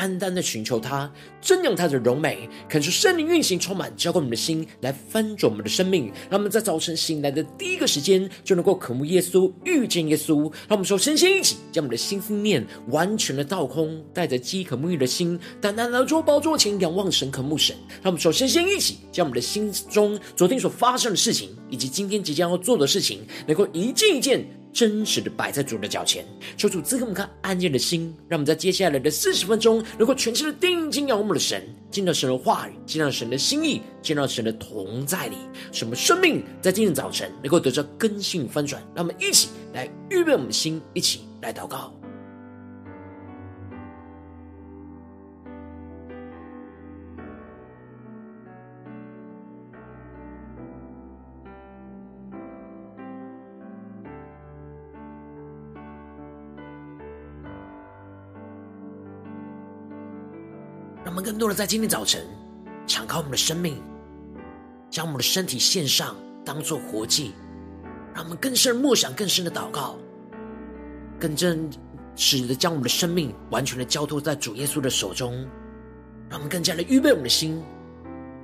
单单的寻求他，瞻仰他的荣美，恳求圣灵运行充满，浇灌我们的心，来翻转我们的生命。让我们在早晨醒来的第一个时间，就能够渴慕耶稣，遇见耶稣。让我们说，身心一起，将我们的心思念完全的倒空，带着饥渴沐浴的心，单单来到宝座前仰望神，渴慕神。让我们说，身心一起，将我们的心中昨天所发生的事情，以及今天即将要做的事情，能够一件一件。真实的摆在主的脚前，求主赐给我们看安静的心，让我们在接下来的四十分钟，能够全心的定睛仰望我们的神，见到神的话语，见到神的心意，见到神的同在里，什么生命在今天早晨能够得到更新翻转。让我们一起来预备我们的心，一起来祷告。让我们更多的在今天早晨，敞开我们的生命，将我们的身体献上，当做活祭。让我们更深默想，更深的祷告，更真实的将我们的生命完全的交托在主耶稣的手中。让我们更加的预备我们的心，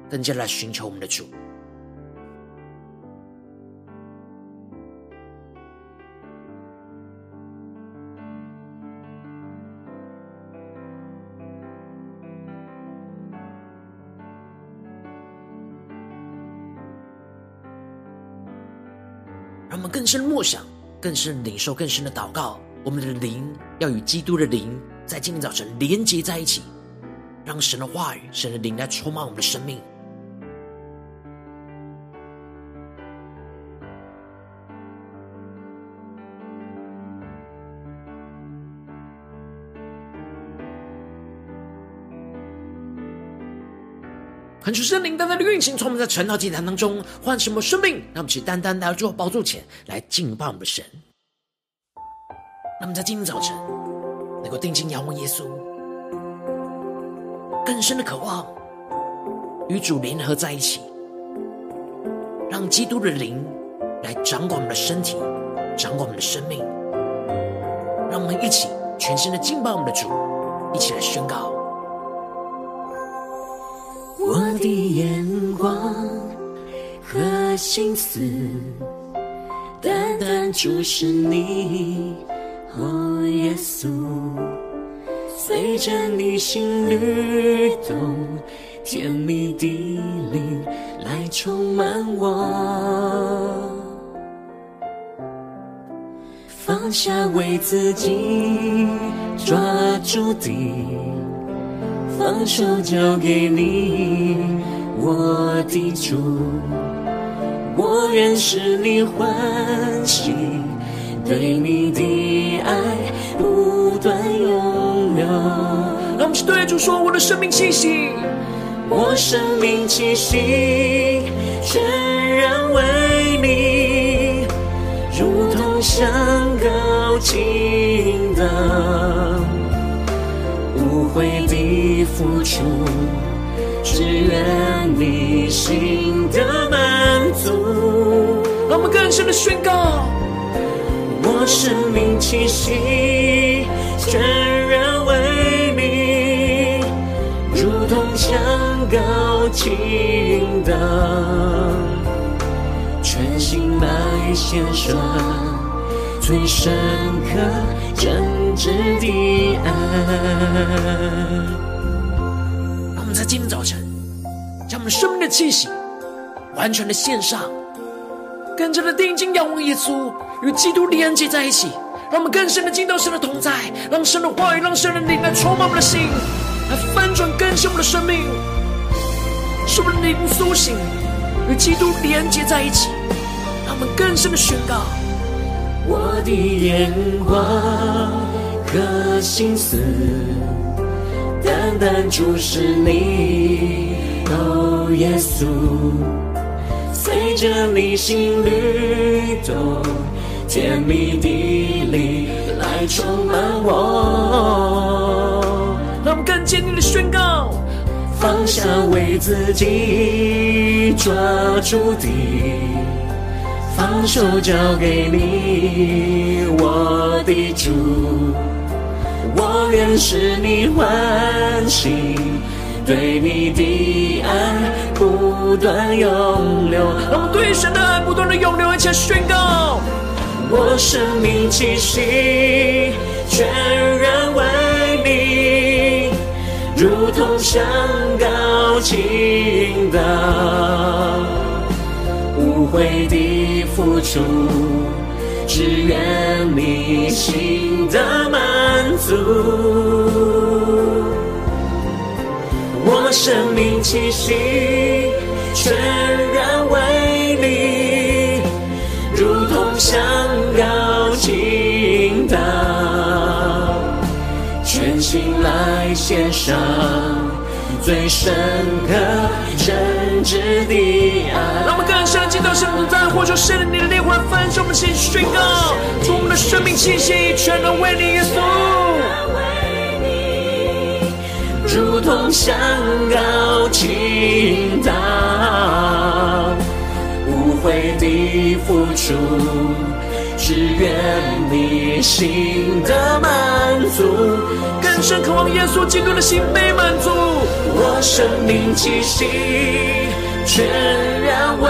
更加来寻求我们的主。默想，更深领受，更深的祷告。我们的灵要与基督的灵在今天早晨连接在一起，让神的话语、神的灵来充满我们的生命。恳求圣灵单单的运行，从我们在晨祷祭坛当中唤醒我们生命，让我们去单单来到宝座前来敬拜我们的神。让我们在今天早晨能够定睛仰望耶稣，更深的渴望与主联合在一起，让基督的灵来掌管我们的身体，掌管我们的生命。让我们一起全身的敬拜我们的主，一起来宣告。心思，单单注视你，哦，耶稣，随着你心律动，甜蜜的灵来充满我，放下为自己抓住的。放手交给你，我的主，我愿使你欢喜，对你的爱不断拥有。让我们去对主说：我的生命气息，我生命气息全然为你，如同香膏倾倒。无悔的付出，只愿你心的满。我们更深的宣告：我生命气息全然为你，如同香膏倾倒，全心来献上最深刻真。挚的爱。让我们在今天早晨，将我们生命的气息完全的献上，跟着的定睛仰望耶稣，与基督连接在一起。让我们更深的进到神的同在，让神的话语，让神的灵来充满我们的心，来翻转更新我们的生命，使我们的灵苏醒，与基督连接在一起。让我们更深的宣告：我的眼光。和心思，单单注视你，哦，耶稣，随着你心律动，甜蜜的灵来充满我。让我们更坚定的宣告：放下为自己抓住的，放手交给你，我的主，我愿使你欢喜，对你的爱不断涌流。让我们对神的爱不断的涌流，一起宣告。我生命气息全然为你，如同香膏倾倒，无悔的付出，只愿你心的满足。我生命气息全然为你，如同香。倾倒，全心来献上最深刻真挚的爱。让我们更深的进到圣父在，呼求圣灵你的灵魂焚烧我们心，宣告，从我们的生命气息全然为你耶稣，如同香膏倾倒，无悔的付出。只愿你心的满足，更深渴望耶稣基督的心被满足。我生命气息全然为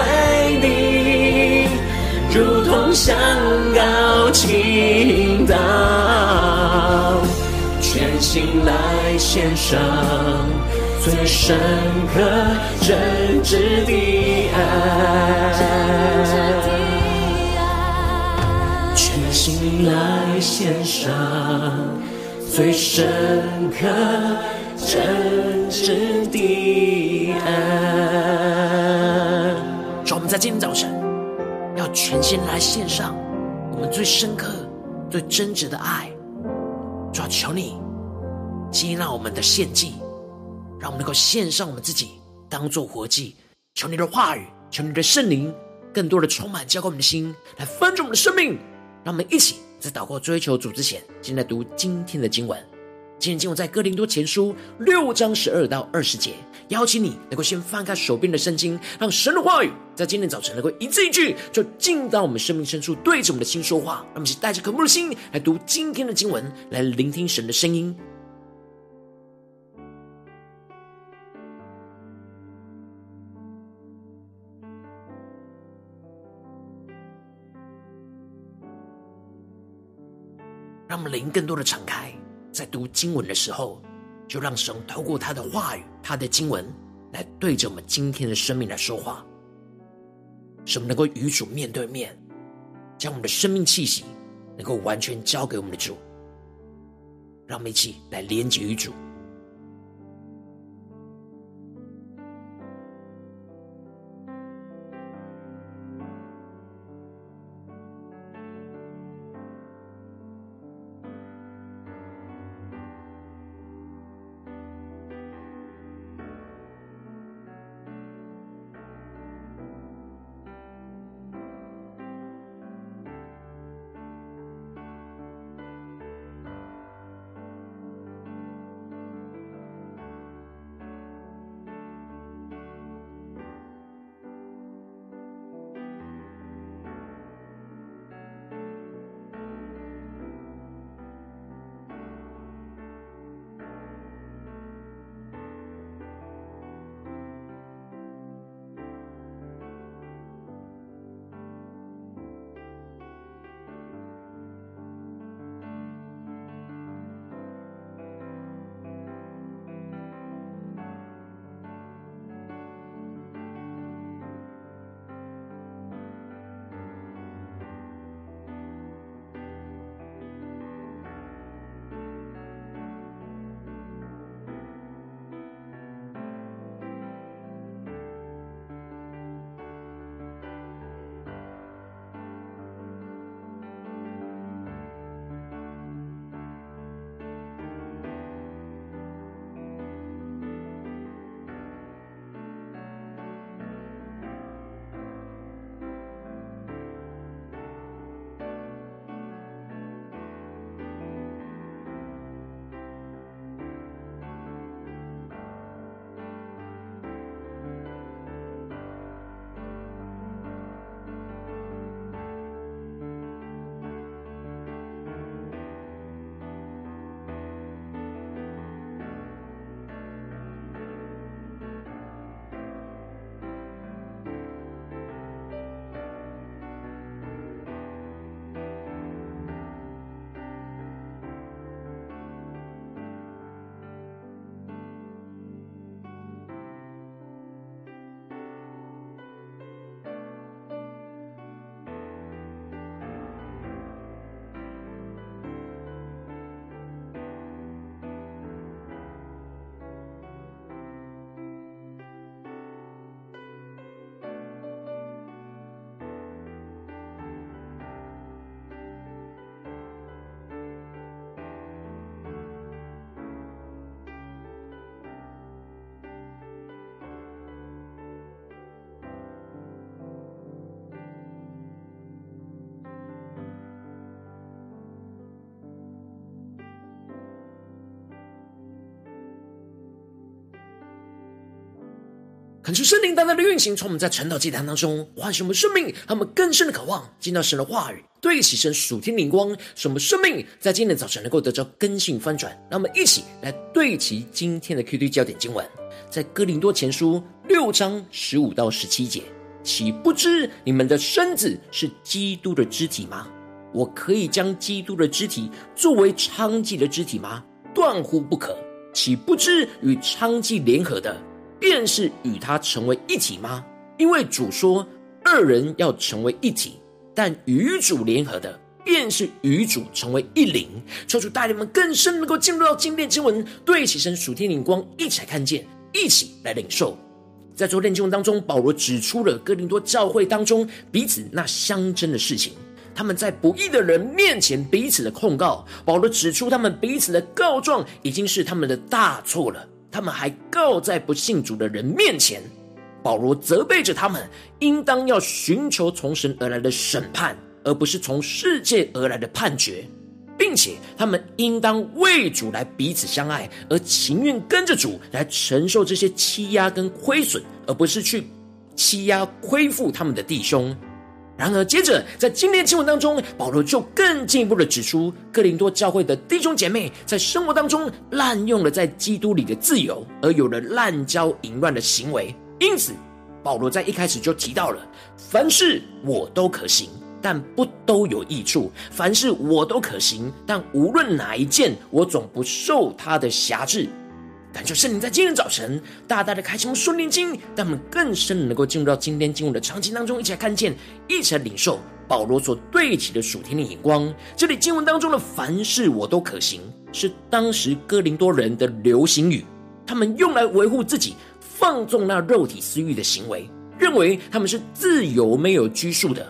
你，如同香膏倾倒，全心来献上最深刻真挚的爱。全心来献上最深刻真挚的爱。主，我们在今天早晨要全心来献上我们最深刻、最真挚的爱。主，求你接纳我们的献祭，让我们能够献上我们自己，当做活祭。求你的话语，求你的圣灵，更多的充满，浇灌我们的心，来分盛我们的生命。让我们一起在祷告追求主之前，先来读今天的经文。今天经文在哥林多前书六章十二到二十节。邀请你能够先翻开手边的圣经，让神的话语在今天早晨能够一字一句，就进到我们生命深处，对着我们的心说话。让我们一起带着渴慕的心来读今天的经文，来聆听神的声音。让我们灵更多的敞开，在读经文的时候，就让神透过他的话语、他的经文，来对着我们今天的生命来说话，使我们能够与主面对面，将我们的生命气息能够完全交给我们的主。让我们一起来连接与主。恳求圣灵单单的运行，从我们在晨祷祭坛当中唤醒我们生命，让我们更深的渴望见到神的话语，对齐神属天灵光，使我们生命在今天早晨能够得到更新翻转。让我们一起来对齐今天的 QD 焦点经文，在哥林多前书六章十五到十七节，岂不知你们的身子是基督的肢体吗？我可以将基督的肢体作为娼妓的肢体吗？断乎不可。岂不知与娼妓联合的，便是与他成为一体吗？因为主说二人要成为一体，但与主联合的，便是与主成为一灵。求主带领们更深能够进入到今天经文，对齐神属天灵光，一起来看见，一起来领受。在昨天经文当中，保罗指出了哥林多教会当中彼此那相争的事情，他们在不义的人面前彼此的控告，保罗指出他们彼此的告状已经是他们的大错了。他们还告在不信主的人面前，保罗责备着他们，应当要寻求从神而来的审判，而不是从世界而来的判决，并且他们应当为主来彼此相爱，而情愿跟着主来承受这些欺压跟亏损，而不是去欺压亏负他们的弟兄。然而，接着在今天经文当中，保罗就更进一步的指出，哥林多教会的弟兄姐妹在生活当中滥用了在基督里的自由，而有了滥交淫乱的行为。因此，保罗在一开始就提到了：凡事我都可行，但不都有益处；凡事我都可行，但无论哪一件，我总不受他的辖制。感谢圣灵在今天早晨大大的开启我们属灵经，让我们更深的能够进入到今天经文的场景当中，一起来看见，一起来领受保罗所对齐的属天的眼光。这里经文当中的“凡事我都可行”，是当时哥林多人的流行语，他们用来维护自己放纵那肉体私欲的行为，认为他们是自由没有拘束的。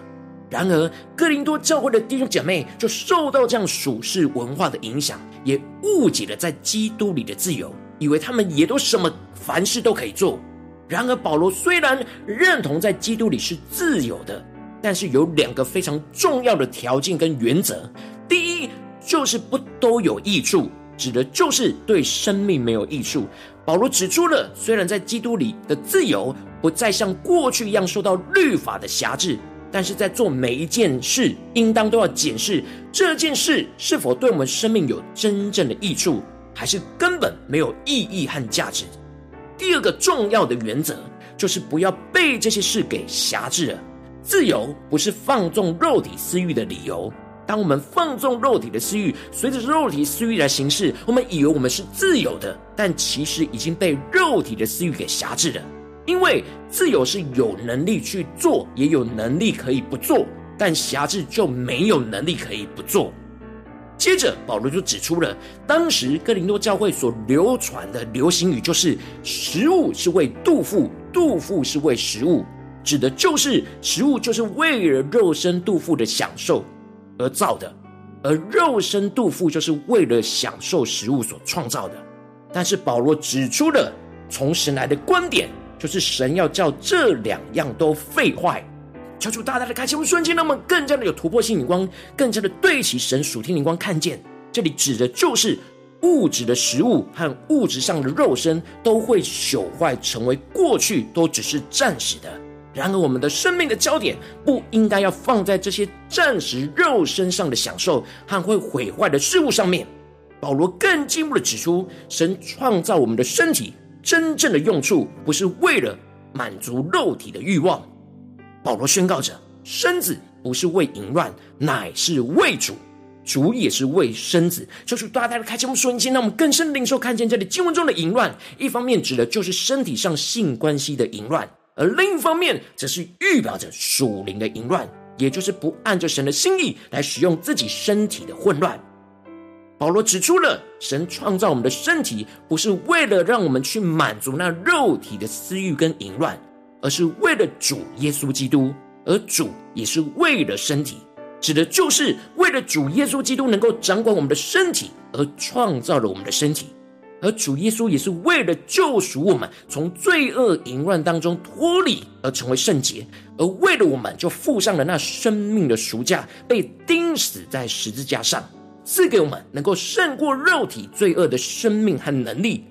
然而，哥林多教会的弟兄姐妹就受到这样属世文化的影响，也误解了在基督里的自由。以为他们也都什么凡事都可以做，然而保罗虽然认同在基督里是自由的，但是有两个非常重要的条件跟原则。第一，就是不都有益处，指的就是对生命没有益处。保罗指出了，虽然在基督里的自由不再像过去一样受到律法的辖制，但是在做每一件事，应当都要检视这件事是否对我们生命有真正的益处。还是根本没有意义和价值。第二个重要的原则就是不要被这些事给辖制了。自由不是放纵肉体私欲的理由。当我们放纵肉体的私欲，随着肉体私欲来行事，我们以为我们是自由的，但其实已经被肉体的私欲给辖制了。因为自由是有能力去做，也有能力可以不做，但辖制就没有能力可以不做。接着，保罗就指出了当时哥林多教会所流传的流行语，就是“食物是为肚腹，肚腹是为食物”，指的就是食物就是为了肉身肚腹的享受而造的，而肉身肚腹就是为了享受食物所创造的。但是保罗指出了从神来的观点，就是神要叫这两样都废坏。求主大大的开启我们瞬间，让我们更加的有突破性眼光，更加的对齐神属天灵光，看见这里指的就是物质的食物和物质上的肉身都会朽坏，成为过去，都只是暂时的。然而，我们的生命的焦点不应该要放在这些暂时肉身上的享受和会毁坏的事物上面。保罗更进一步的指出，神创造我们的身体真正的用处，不是为了满足肉体的欲望。保罗宣告着：身子不是为淫乱，乃是为主；主也是为身子。就是大家的开启我们瞬间，让我们更深领受看见这里经文中的淫乱。一方面指的就是身体上性关系的淫乱，而另一方面则是预表着属灵的淫乱，也就是不按着神的心意来使用自己身体的混乱。保罗指出了神创造我们的身体，不是为了让我们去满足那肉体的私欲跟淫乱。而是为了主耶稣基督，而主也是为了身体，指的就是为了主耶稣基督能够掌管我们的身体而创造了我们的身体，而主耶稣也是为了救赎我们从罪恶淫乱当中脱离而成为圣洁，而为了我们就付上了那生命的赎价，被钉死在十字架上，赐给我们能够胜过肉体罪恶的生命和能力。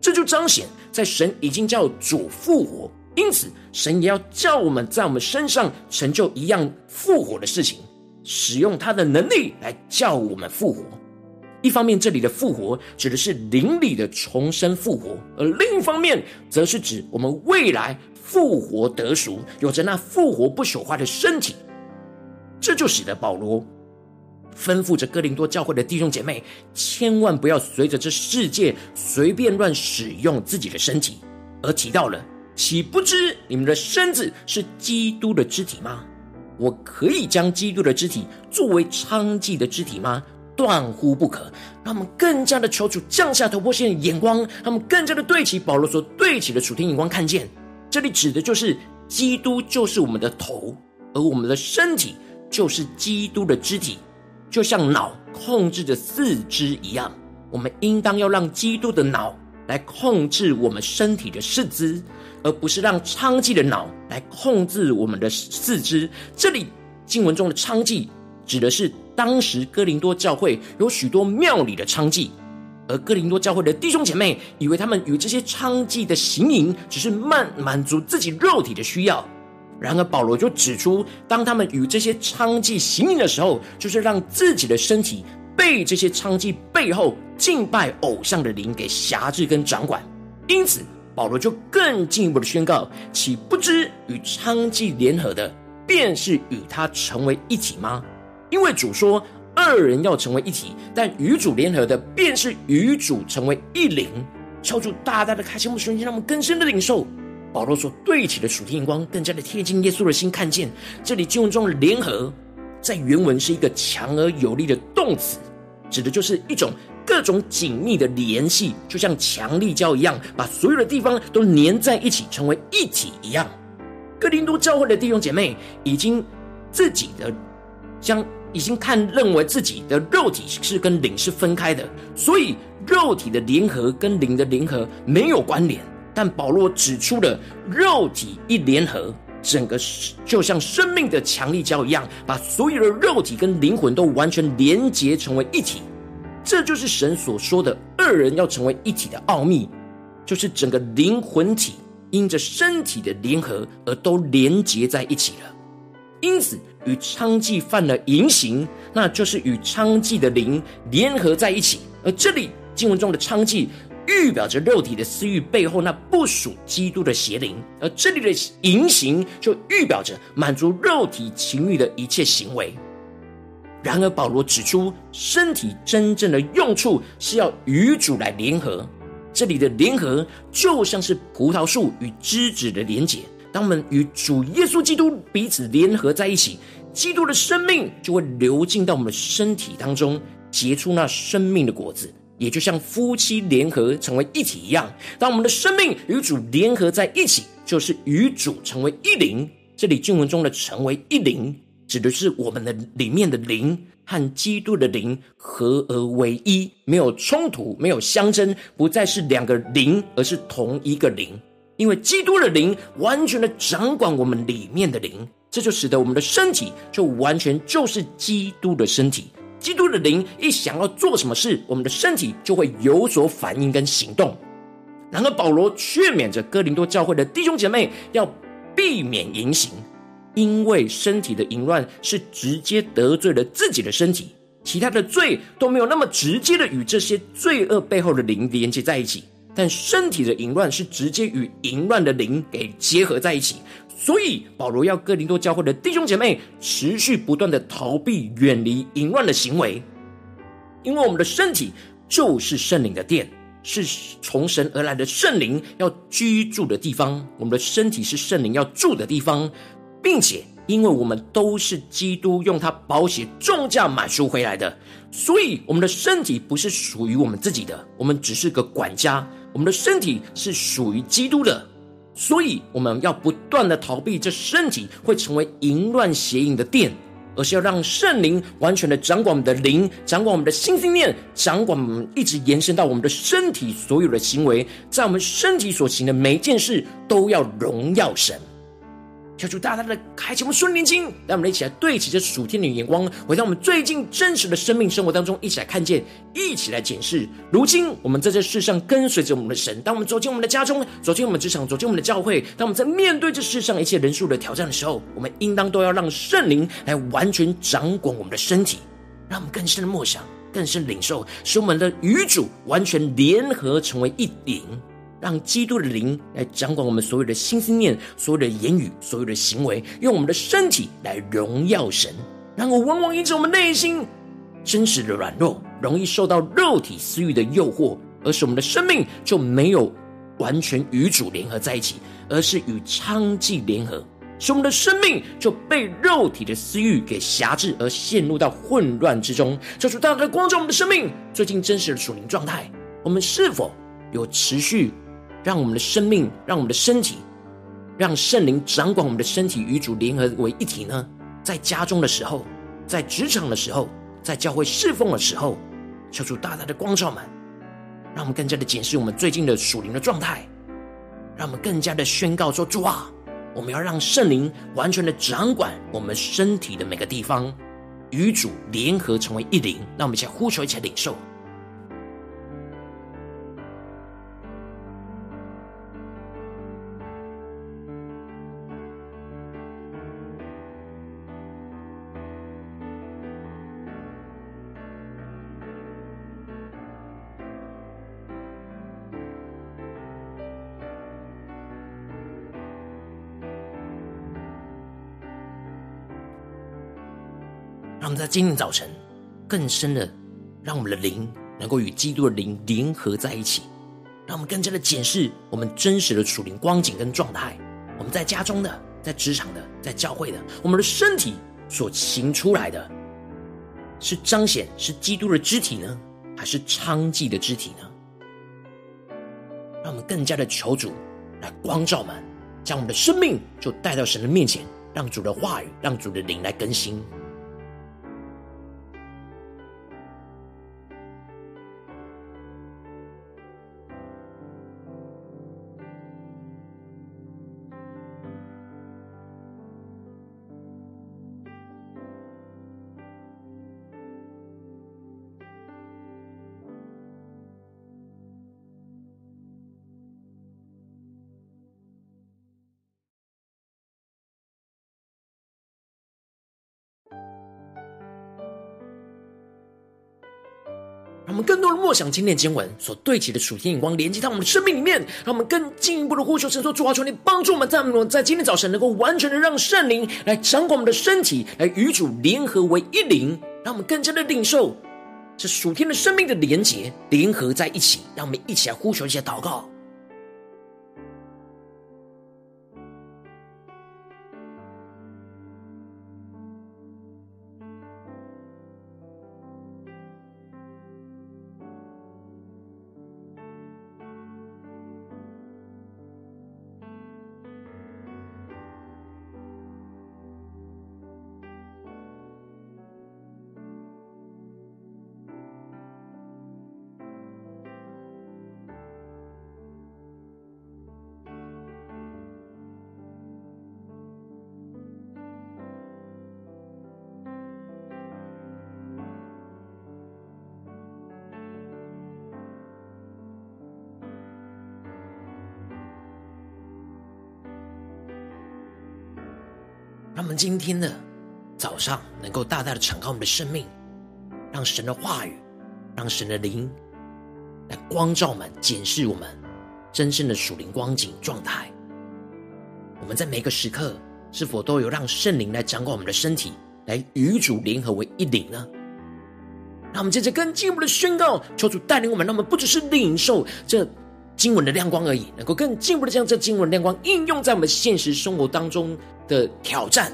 这就彰显在神已经叫主复活。因此，神也要叫我们在我们身上成就一样复活的事情，使用他的能力来叫我们复活。一方面，这里的复活指的是灵里的重生复活；而另一方面，则是指我们未来复活得赎，有着那复活不朽化的身体。这就使得保罗吩咐着哥林多教会的弟兄姐妹，千万不要随着这世界随便乱使用自己的身体，而提到了。岂不知你们的身子是基督的肢体吗？我可以将基督的肢体作为娼妓的肢体吗？断乎不可！让我们更加的求主降下突破性的眼光，他们更加的对齐保罗所对齐的属天眼光，看见这里指的就是基督就是我们的头，而我们的身体就是基督的肢体，就像脑控制着四肢一样，我们应当要让基督的脑来控制我们身体的四肢。而不是让娼妓的脑来控制我们的四肢。这里经文中的娼妓，指的是当时哥林多教会有许多庙里的娼妓，而哥林多教会的弟兄姐妹以为他们与这些娼妓的行淫，只是满满足自己肉体的需要。然而保罗就指出，当他们与这些娼妓行淫的时候，就是让自己的身体被这些娼妓背后敬拜偶像的灵给辖制跟掌管。因此。保罗就更进一步的宣告：岂不知与娼妓联合的，便是与他成为一体吗？因为主说二人要成为一体，但与主联合的，便是与主成为一灵。敲出大大的开心幕，瞬间让我们更深的领受保罗所对齐的属天眼光，更加的贴近耶稣的心。看见这里经文中的联合，在原文是一个强而有力的动词，指的就是一种。各种紧密的联系，就像强力胶一样，把所有的地方都粘在一起，成为一体一样。哥林多教会的弟兄姐妹已经自己的将已经看认为自己的肉体是跟灵是分开的，所以肉体的联合跟灵的联合没有关联。但保罗指出了肉体一联合，整个就像生命的强力胶一样，把所有的肉体跟灵魂都完全连结成为一体。这就是神所说的二人要成为一体的奥秘，就是整个灵魂体因着身体的联合而都连结在一起了。因此，与娼妓犯了淫行，那就是与娼妓的灵联合在一起。而这里经文中的娼妓，预表着肉体的私欲背后那不属基督的邪灵；而这里的淫行，就预表着满足肉体情欲的一切行为。然而，保罗指出，身体真正的用处是要与主来联合。这里的联合，就像是葡萄树与枝子的连结。当我们与主耶稣基督彼此联合在一起，基督的生命就会流进到我们的身体当中，结出那生命的果子。也就像夫妻联合成为一体一样，当我们的生命与主联合在一起，就是与主成为一灵。这里经文中的成为一灵。指的是我们的里面的灵和基督的灵合而为一，没有冲突，没有相争，不再是两个灵，而是同一个灵。因为基督的灵完全的掌管我们里面的灵，这就使得我们的身体就完全就是基督的身体。基督的灵一想要做什么事，我们的身体就会有所反应跟行动。然而保罗劝勉着哥林多教会的弟兄姐妹要避免淫行。因为身体的淫乱是直接得罪了自己的身体，其他的罪都没有那么直接的与这些罪恶背后的灵连接在一起，但身体的淫乱是直接与淫乱的灵给结合在一起。所以保罗要哥林多教会的弟兄姐妹持续不断的逃避远离淫乱的行为，因为我们的身体就是圣灵的殿，是从神而来的圣灵要居住的地方。我们的身体是圣灵要住的地方。并且，因为我们都是基督用他宝血重价买赎回来的，所以我们的身体不是属于我们自己的，我们只是个管家。我们的身体是属于基督的，所以我们要不断的逃避这身体会成为淫乱邪淫的殿，而是要让圣灵完全的掌管我们的灵，掌管我们的心心念，掌管我们一直延伸到我们的身体所有的行为，在我们身体所行的每一件事都要荣耀神。求主大大的开启我们属灵经，让我们一起来对齐这属天的眼光，回到我们最近真实的生命生活当中，一起来看见，一起来检视。如今我们在这世上跟随着我们的神，当我们走进我们的家中，走进我们职场，走进我们的教会，当我们在面对这世上一切人数的挑战的时候，我们应当都要让圣灵来完全掌管我们的身体，让我们更深的默想，更深的领受，使我们的与主完全联合成为一灵。让基督的灵来掌管我们所有的心思念、所有的言语、所有的行为，用我们的身体来荣耀神。然而，往往因着我们内心真实的软弱，容易受到肉体私欲的诱惑，而使我们的生命就没有完全与主联合在一起，而是与娼妓联合，使我们的生命就被肉体的私欲给辖制，而陷入到混乱之中。求主大大的光照我们的生命，最近真实的属灵状态，我们是否有持续？让我们的生命，让我们的身体，让圣灵掌管我们的身体，与主联合为一体呢？在家中的时候，在职场的时候，在教会侍奉的时候，求主大大的光照们，让我们更加的检视我们最近的属灵的状态，让我们更加的宣告说：主啊，我们要让圣灵完全的掌管我们身体的每个地方，与主联合成为一灵。让我们一起呼求，一起领受。在今天早晨更深的，让我们的灵能够与基督的灵联合在一起，让我们更加的检视我们真实的属灵光景跟状态。我们在家中的，在职场的，在教会的，我们的身体所行出来的，是彰显是基督的肢体呢，还是娼妓的肢体呢？让我们更加的求主来光照们，将我们的生命就带到神的面前，让主的话语，让主的灵来更新。我们更多的默想今天的经文所对齐的属天眼光，连接到我们的生命里面，让我们更进一步的呼求神说：主啊，求你帮助我们，在我们在今天早晨能够完全的让圣灵来掌管我们的身体，来与主联合为一灵，让我们更加的领受这属天的生命的连接，联合在一起。让我们一起来呼求，一起来祷告。让我们今天的早上能够大大的敞开我们的生命，让神的话语，让神的灵来光照我们、检视我们真正的属灵光景状态。我们在每个时刻是否都有让圣灵来掌管我们的身体，来与主联合为一灵呢？让我们接着更进一步的宣告，求主带领我们，让我们不只是领受这经文的亮光而已，能够更进一步的将这经文亮光应用在我们现实生活当中的挑战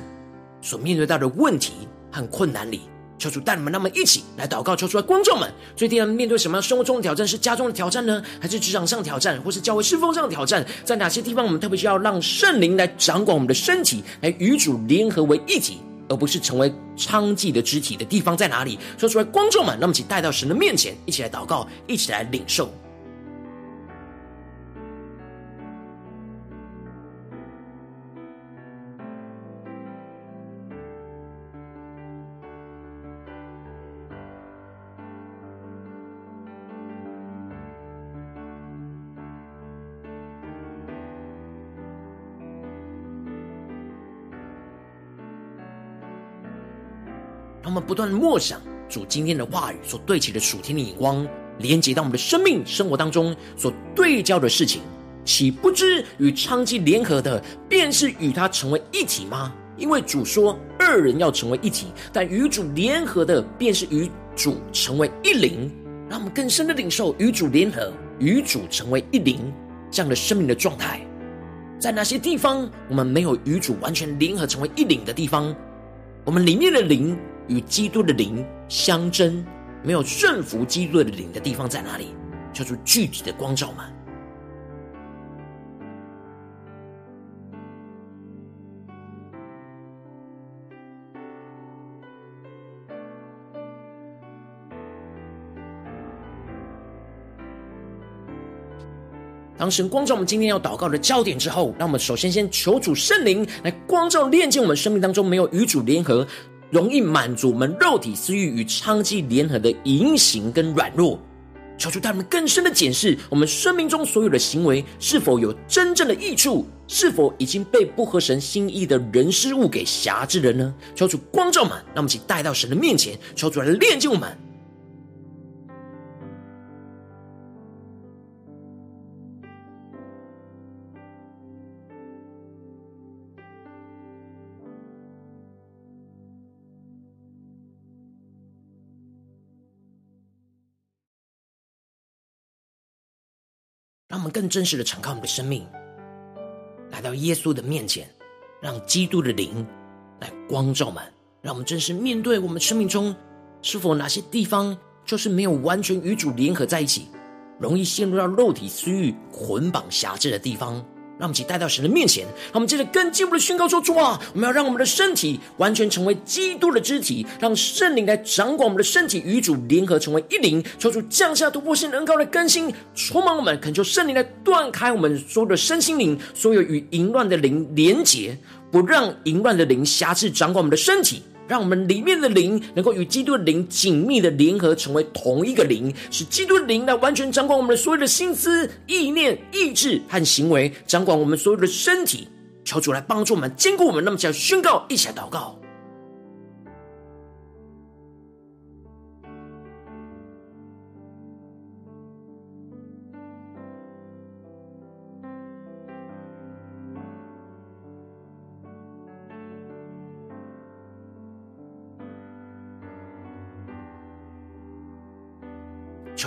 所面对到的问题和困难里，求主带领我们，那么一起来祷告，求出来观众们。最近面对什么样生活中的挑战？是家中的挑战呢？还是职场上挑战？或是教会侍奉上的挑战？在哪些地方我们特别需要让圣灵来掌管我们的身体，来与主联合为一体，而不是成为娼妓的肢体的地方在哪里？说出来观众们，那么请带到神的面前，一起来祷告，一起来领受。让我们不断默想主今天的话语所对齐的属天的眼光，连接到我们的生命生活当中所对焦的事情，岂不知与娼妓联合的，便是与他成为一体吗？因为主说二人要成为一体，但与主联合的，便是与主成为一灵。让我们更深的领受与主联合、与主成为一灵这样的生命的状态。在哪些地方我们没有与主完全联合成为一灵的地方？我们里面的灵与基督的灵相争，没有顺服基督的灵的地方在哪里？叫做具体的光照吗？当神光照我们今天要祷告的焦点之后，让我们首先先求主圣灵来光照炼净我们生命当中没有与主联合、容易满足我们肉体私欲与娼妓联合的淫行跟软弱。求主带我们更深的检视我们生命中所有的行为是否有真正的益处，是否已经被不合神心意的人事物给辖制了呢？求主光照我们，让我们一起带到神的面前，求主来炼净我们。让我们更真实的敞开我们的生命，来到耶稣的面前，让基督的灵来光照我们，让我们真实面对我们生命中是否哪些地方就是没有完全与主联合在一起，容易陷入到肉体私欲捆绑辖制的地方。让我们一起带到神的面前，让我们接着更进一步的宣告说：主啊，我们要让我们的身体完全成为基督的肢体，让圣灵来掌管我们的身体，与主联合成为一灵。求主降下突破性能高的更新，充满我们，恳求圣灵来断开我们所有的身心灵，所有与淫乱的灵连结，不让淫乱的灵辖制掌管我们的身体。让我们里面的灵能够与基督的灵紧密的联合，成为同一个灵，使基督的灵来完全掌管我们的所有的心思、意念、意志和行为，掌管我们所有的身体。求主来帮助我们，坚固我们。那么，想要宣告，一起来祷告。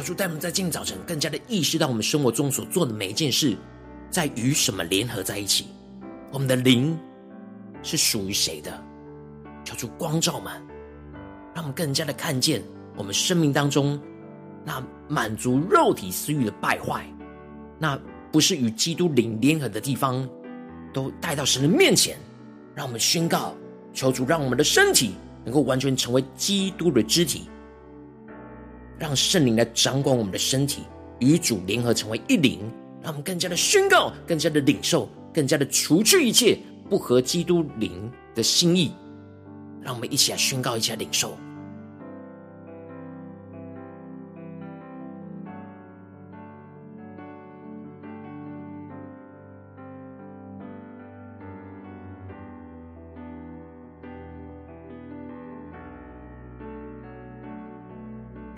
求主带我们在今早晨更加的意识到，我们生活中所做的每一件事，在与什么联合在一起？我们的灵是属于谁的？求主光照们，让我们更加的看见我们生命当中那满足肉体私欲的败坏，那不是与基督灵联合的地方，都带到神的面前，让我们宣告：求主让我们的身体能够完全成为基督的肢体。让圣灵来掌管我们的身体，与主联合成为一灵，让我们更加的宣告，更加的领受，更加的除去一切不合基督灵的心意。让我们一起来宣告，一下领受。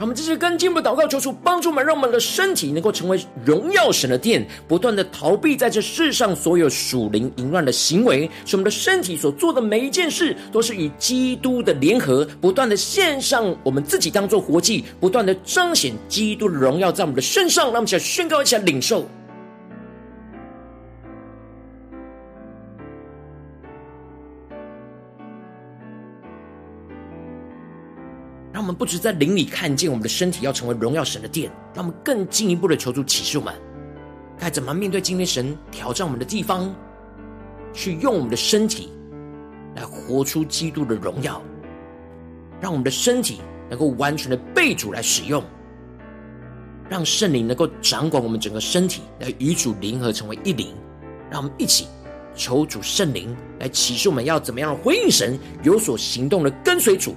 我们这些跟进步祷告，求主帮助我们，让我们的身体能够成为荣耀神的殿，不断的逃避在这世上所有属灵淫乱的行为，使我们的身体所做的每一件事都是与基督的联合，不断的献上我们自己当做活祭，不断的彰显基督的荣耀在我们的身上。让我们一起来宣告，一下领受。我们不止在灵里看见我们的身体要成为荣耀神的殿，让我们更进一步的求主启示我们，该怎么面对今天神挑战我们的地方，去用我们的身体来活出基督的荣耀，让我们的身体能够完全的被主来使用，让圣灵能够掌管我们整个身体，来与主联合成为一灵。让我们一起求主圣灵来启示我们要怎么样的回应神，有所行动的跟随主。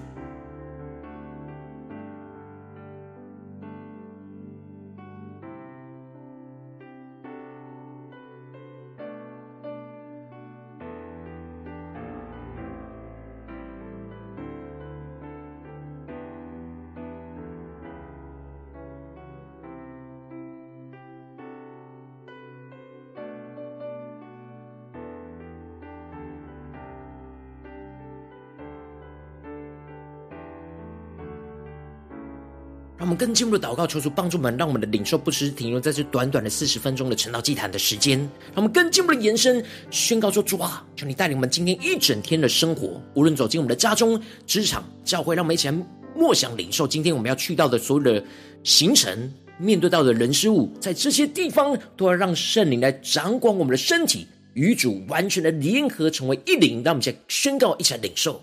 们更进一步的祷告，求主帮助我们，让我们的领受不只停留在这短短的四十分钟的晨祷祭坛的时间，让我们更进一步的延伸，宣告说：主啊，求你带领我们今天一整天的生活，无论走进我们的家中、职场、教会，让我们一起来默想领受今天我们要去到的所有的行程，面对到的人事物，在这些地方都要让圣灵来掌管我们的身体，与主完全的联合，成为一灵。让我们一起来宣告，一起来领受。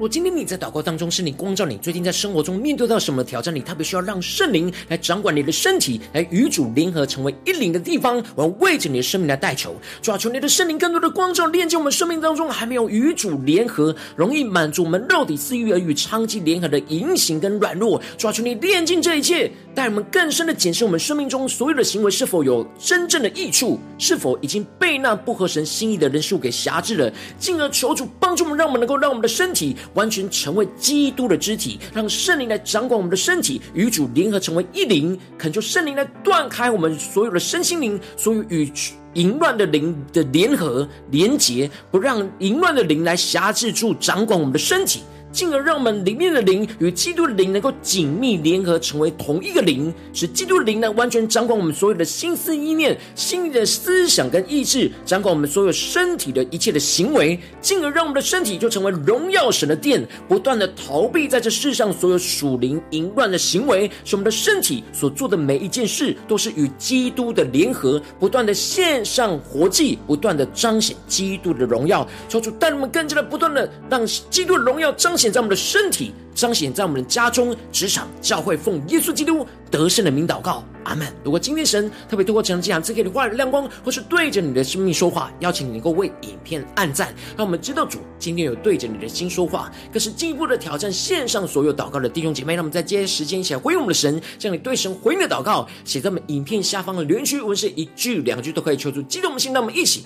如果今天你在祷告当中，是你光照你最近在生活中面对到什么挑战，你特别需要让圣灵来掌管你的身体，来与主联合成为一灵的地方，我要为着你的生命来代求，主啊，求你的圣灵更多的光照，链接我们生命当中还没有与主联合，容易满足我们肉体私欲而与娼妓联合的淫行跟软弱，主啊，求你炼净这一切，带我们更深的检视我们生命中所有的行为是否有真正的益处，是否已经被那不合神心意的人数给辖制了，进而求主帮助我们，让我们能够让我们的身体。完全成为基督的肢体，让圣灵来掌管我们的身体，与主联合成为一灵。恳求圣灵来断开我们所有的身心灵，所有与淫乱的灵的联合连结，不让淫乱的灵来辖制住掌管我们的身体。进而让我们里面的灵与基督的灵能够紧密联合，成为同一个灵，使基督的灵呢完全掌管我们所有的心思意念、心里的思想跟意志，掌管我们所有身体的一切的行为。进而让我们的身体就成为荣耀神的殿，不断的逃避在这世上所有属灵淫乱的行为，使我们的身体所做的每一件事都是与基督的联合，不断的献上活祭，不断的彰显基督的荣耀。求主带我们更加的不断的让基督的荣耀彰显。在我们的身体，彰显在我们的家中、职场、教会，奉耶稣基督得胜的名祷告，阿门。如果今天神特别透过这场讲，赐给你话语的亮光，或是对着你的生命说话，邀请你能够为影片按赞，让我们知道主今天有对着你的心说话。更是进一步的挑战线上所有祷告的弟兄姐妹，让我们在接时间一起来回应我们的神，将你对神回应的祷告写在我们影片下方的留言区，无论是一句两句都可以求助激动我们心，让我们一起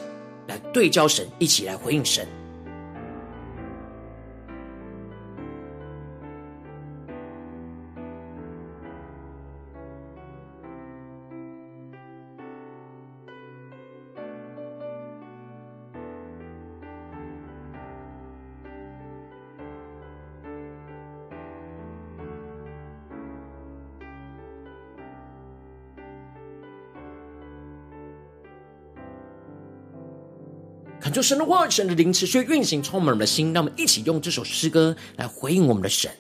来对焦神，一起来回应神。就神的话，神的灵持续运行，充满我们的心。让我们一起用这首诗歌来回应我们的神。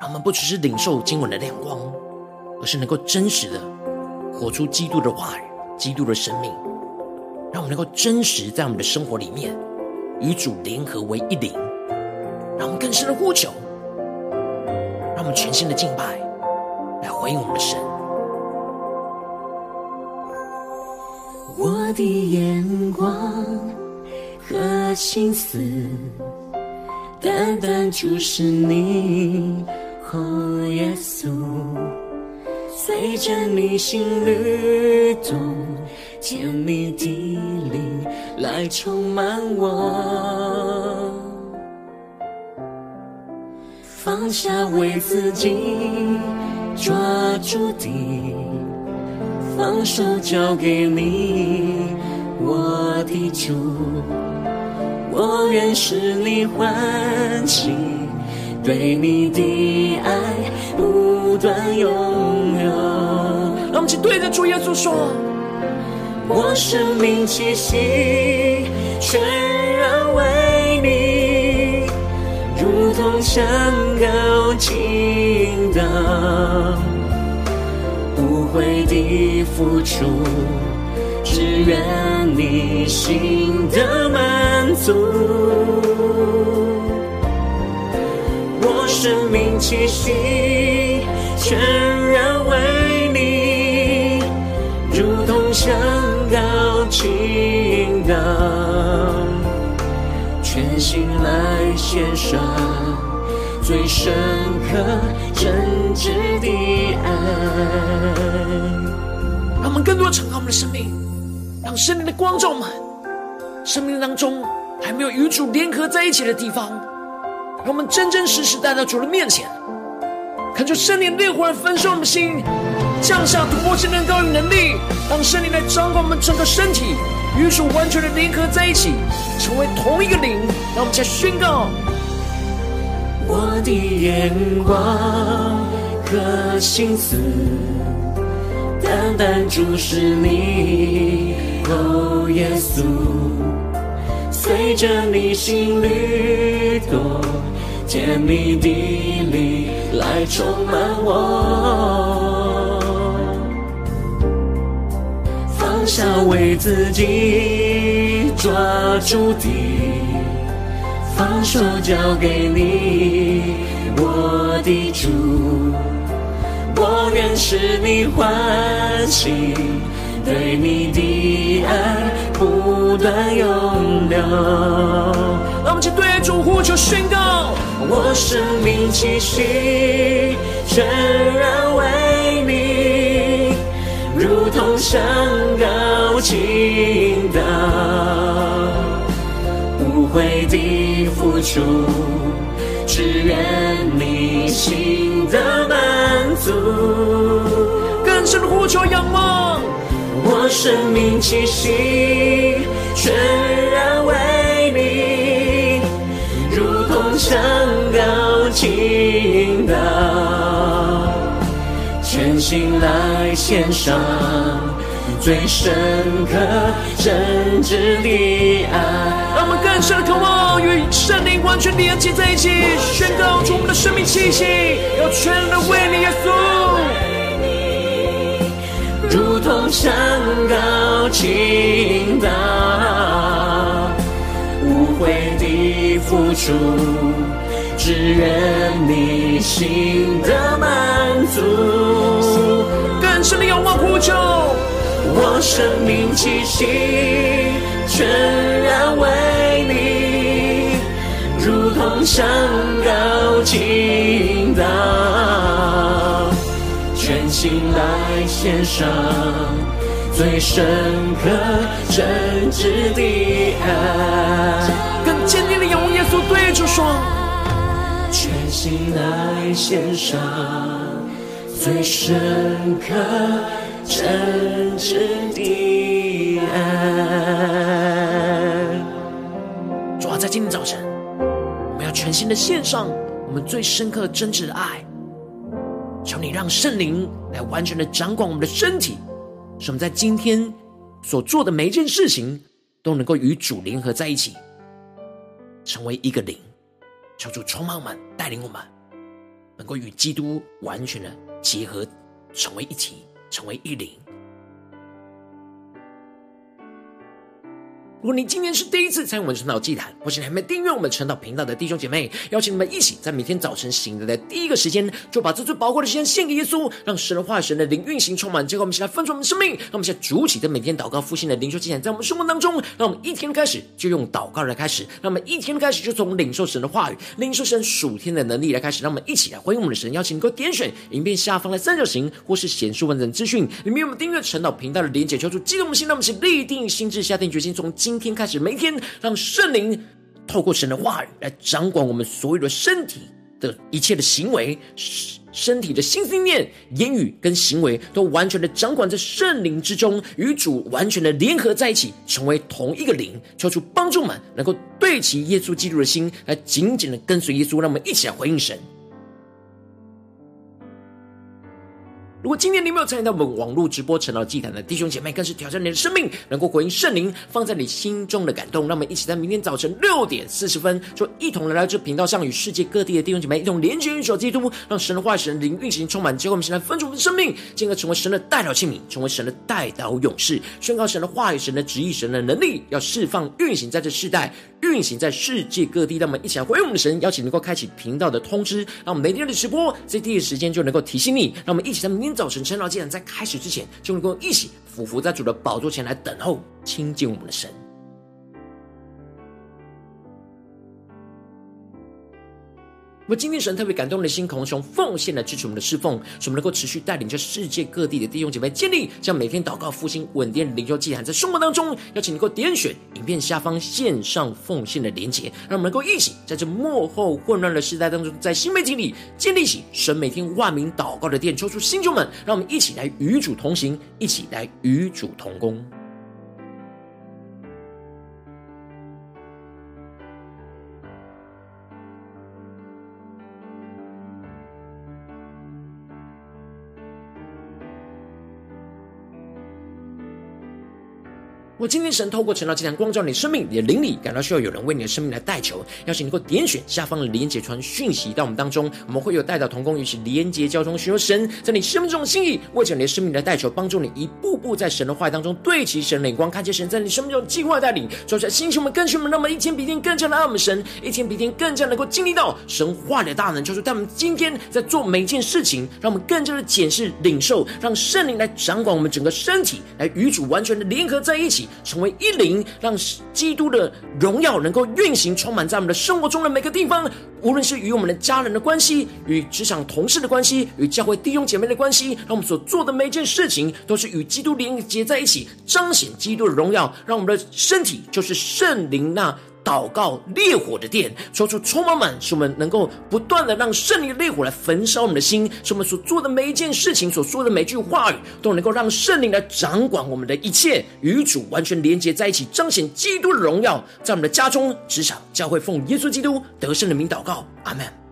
让我们不只是领受经文的亮光，而是能够真实的活出基督的话语、基督的生命。让我们能够真实在我们的生活里面与主联合为一灵。让我们更深的呼求，让我们全新的敬拜来回应我们的神。的眼光和心思，单单注视你，哦，耶稣，随着你心律动，甜蜜的灵来充满我，放下为自己抓住的，放手交给你，我的主，我愿使你欢喜，对你的爱不断涌流。让我们一起对着主耶稣说。我生命气息全然为你，如同香膏倾倒，无悔的付出，只愿你心的满足。我生命气息全然为你，如同香。高倾倒，全心来献上最深刻真挚的爱。让我们更多敞开我们的生命，让生命的光照们，生命当中还没有与主联合在一起的地方，让我们真真实实带到主的面前，看出圣灵烈火来焚烧我们的心。降下突破性的高与能力，让圣灵来掌管我们整个身体，与主完全的联合在一起，成为同一个灵。让我们再宣告：我的眼光和心思，单单注视你，哦，耶稣，随着你心律动，甜蜜的灵来充满我。放下为自己抓住的，放手交给你，我的主，我愿使你欢喜，对你的爱不断涌流。让我们一起对主呼求宣告：我生命气息全然为你，如同香膏倾倒，无悔的付出，只愿你心的满足。更深的呼求仰望，我生命气息全然为你，如同香膏倾倒，全心来献上。最深刻真挚的爱，更深的渴望与圣灵完全连接在一起，宣告出我们的生命气息，要全然的为你耶稣，如同山高倾倒，无悔的付出，只愿你心的满足，更深的仰望呼求。我生命气息全然为你，如同香膏倾倒，全心来献上最深刻真挚的爱。更坚定的仰望耶稣，对主说：全心来献上最深刻。真挚的爱。今天早晨，我们要全新的献上我们最深刻、真挚的爱。求你让圣灵来完全的掌管我们的身体，使我们在今天所做的每一件事情都能够与主联合在一起，成为一个灵。求主充满我们，带领我们，能够与基督完全的结合，成为一体。成为一灵，如果你今天是第一次参与我们晨祷祭坛，或是你还没订阅我们晨祷频道的弟兄姐妹，邀请你们一起在每天早晨醒来的第一个时间，就把这最宝贵的时间献给耶稣，让神的话语、神的灵运行充满。结果我们一起来分盛我们生命，让我们现在主起的每天祷告复兴的灵修祭坛，在我们生活当中，让我们一天开始就用祷告来开始，让我们一天开始就从领受神的话语、领受神属天的能力来开始，让我们一起来回应我们的神。邀请你给我点选影片下方的三角形，或是显示完整资讯里面有我们订阅晨祷频道的连结，求主激动我们心，让我们一起立定心志，下定决心，从今天开始每天。让圣灵透过神的话语来掌管我们所有的身体的一切的行为，身体的心思念、言语跟行为都完全的掌管在圣灵之中，与主完全的联合在一起，成为同一个灵。求主帮助们能够对齐耶稣基督的心，来紧紧的跟随耶稣。让我们一起来回应神。如果今天你没有参与到我们网络直播晨祷祭坛的弟兄姐妹，更是挑战你的生命，能够回应圣灵放在你心中的感动。让我们一起在明天早晨六点四十分，就一同来到这频道上，与世界各地的弟兄姐妹一同连接、运手基督，让神的话语、神的灵运行充满。结果我们现在分出我们的生命，进而成为神的代祷器皿，成为神的代祷勇士，宣告神的话语、神的旨意、神的能力，要释放、运行在这世代，运行在世界各地。让我们一起来回应我们的神，邀请能够开启频道的通知，让我们每天的直播在第一时间就能够提醒你。让我们一起在明天。早晨，晨祷既然在开始之前，就能够一起俯伏在主的宝座前来等候亲近我们的神。我今天神特别感动的心，渴望用奉献来支持我们的侍奉，使我们能够持续带领着世界各地的弟兄姐妹建立这样每天祷告复兴稳定的灵修祭坛，在生活当中，邀请你能够点选影片下方线上奉献的连结，让我们能够一起在这幕后混乱的时代当中，在新媒体里建立起神每天万名祷告的殿，抽出新旧们，让我们一起来与主同行，一起来与主同工。我今天神透过晨祷祭坛光照你的生命，你的灵里感到需要有人为你的生命来代求，邀请你能够点选下方的连结传讯息到我们当中，我们会有代祷同工与其连结交通，寻求神在你生命中的心意，为着你的生命来代求，帮助你一步步在神的话语当中对齐神的眼光，看见神在你生命中的计划带领，说出来星球们、更新们，让我们一天比一天更加的爱我们神，一天比一天更加能够经历到神话的大能，就是在我们今天在做每一件事情，让我们更加的检视领受，让圣灵来掌管我们整个身体，来与主完全的联合在一起。成为一灵，让基督的荣耀能够运行，充满在我们的生活中的每个地方。无论是与我们的家人的关系，与职场同事的关系，与教会弟兄姐妹的关系，让我们所做的每件事情都是与基督连接在一起，彰显基督的荣耀。让我们的身体就是圣灵那。祷告烈火的殿，说出充满满，使我们能够不断的让圣灵的烈火来焚烧我们的心，使我们所做的每一件事情，所说的每句话语，都能够让圣灵来掌管我们的一切，与主完全连接在一起，彰显基督的荣耀，在我们的家中、职场、教会，奉耶稣基督得胜的名祷告，阿门。